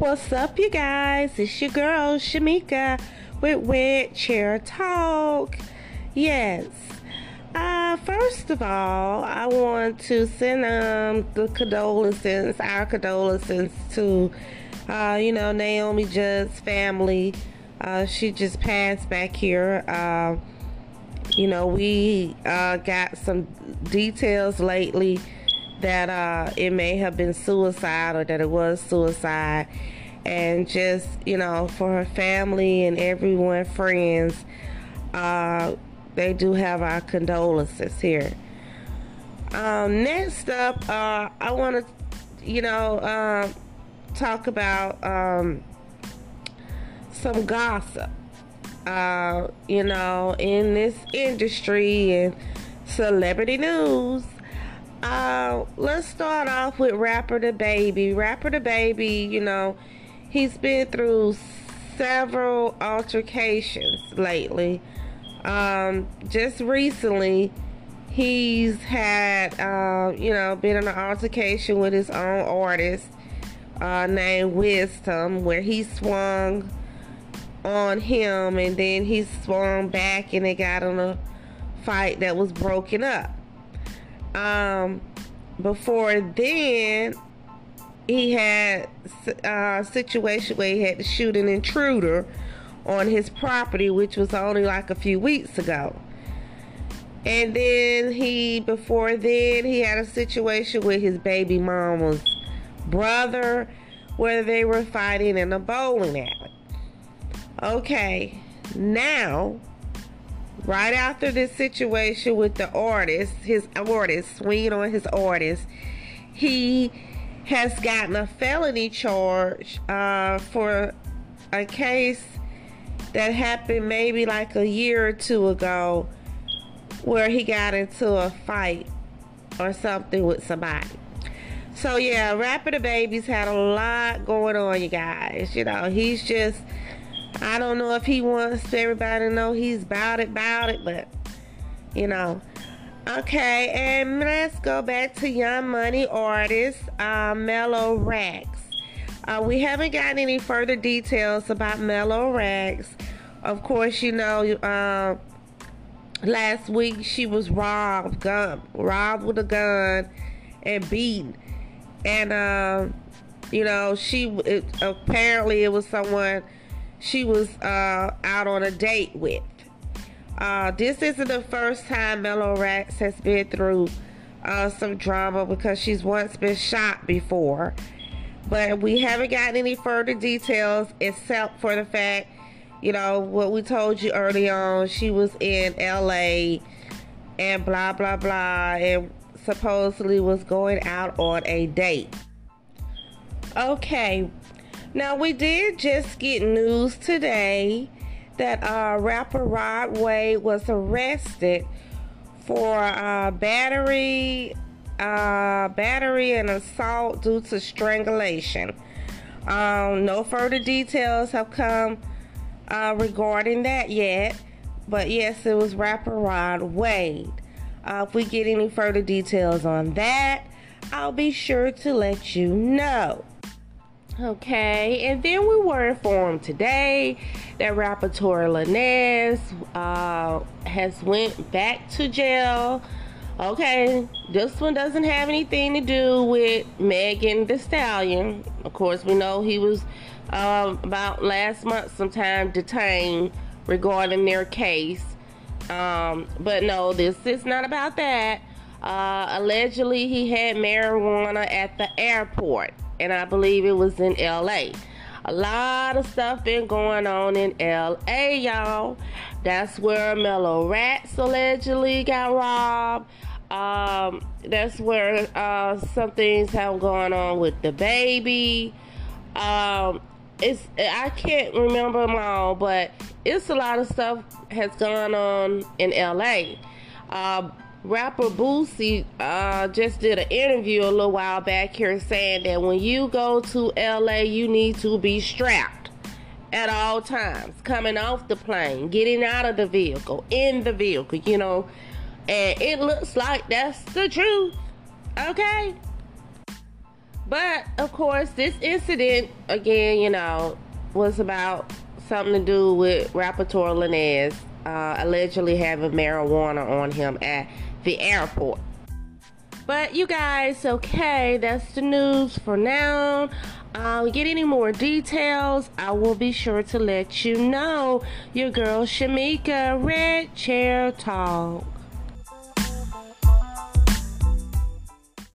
What's up, you guys? It's your girl Shamika with Red Chair Talk. Yes. Uh, first of all, I want to send um the condolences, our condolences to uh, you know, Naomi Judd's family. Uh, she just passed back here. Uh, you know, we uh, got some details lately that uh, it may have been suicide or that it was suicide. And just, you know, for her family and everyone, friends, uh, they do have our condolences here. Um, next up, uh, I want to, you know, uh, talk about um, some gossip. Uh, you know, in this industry and celebrity news. Uh, let's start off with Rapper DaBaby. Rapper DaBaby, you know, he's been through several altercations lately. Um, just recently, he's had, uh, you know, been in an altercation with his own artist uh, named Wisdom, where he swung on him and then he swung back and they got in a fight that was broken up. Um, before then, he had a situation where he had to shoot an intruder on his property, which was only like a few weeks ago. And then he, before then, he had a situation with his baby mama's brother where they were fighting in a bowling alley. Okay, now right after this situation with the artist, his artist, swinging on his artist, he has gotten a felony charge uh, for a case that happened maybe like a year or two ago where he got into a fight or something with somebody. So yeah, Rapper DaBaby's had a lot going on, you guys. You know, he's just I don't know if he wants everybody to know he's about it, about it, but you know. Okay, and let's go back to Young Money artist uh, Mellow Rackz. Uh, we haven't gotten any further details about Mellow Rackz. Of course, you know, uh, last week she was robbed, gun, robbed with a gun, and beaten. And uh, you know, she it, apparently it was someone she was uh, out on a date with. Uh, this isn't the first time Mellow Rackz has been through uh, some drama because she's once been shot before. But we haven't gotten any further details except for the fact, you know, what we told you early on. She was in LA and blah, blah, blah, and supposedly was going out on a date. Okay, now, we did just get news today that uh, rapper Rod Wave was arrested for uh, battery, uh, battery and assault due to strangulation. Um, no further details have come uh, regarding that yet, but yes, it was rapper Rod Wave. Uh, if we get any further details on that, I'll be sure to let you know. Okay, and then we were informed today that rapper Tory Lanez uh, has went back to jail. Okay, this one doesn't have anything to do with Megan Thee Stallion. Of course, we know he was uh, about last month sometime detained regarding their case. Um, but no, this is not about that. Uh, allegedly, he had marijuana at the airport and I believe it was in LA. A lot of stuff been going on in LA, y'all. That's where Mellow Rackz allegedly got robbed. Um, that's where uh, some things have gone on with DaBaby. Um, it's I can't remember them all, but it's a lot of stuff has gone on in LA. Uh, rapper Boosie uh, just did an interview a little while back here saying that when you go to LA, you need to be strapped at all times, coming off the plane, getting out of the vehicle, in the vehicle, you know. And it looks like that's the truth. Okay? But of course, this incident again, you know, was about something to do with rapper Lanez uh, allegedly having marijuana on him at the airport. But you guys, okay, that's the news for now. Uh, get any more details, I will be sure to let you know. Your girl Shamika, Red Chair Talk.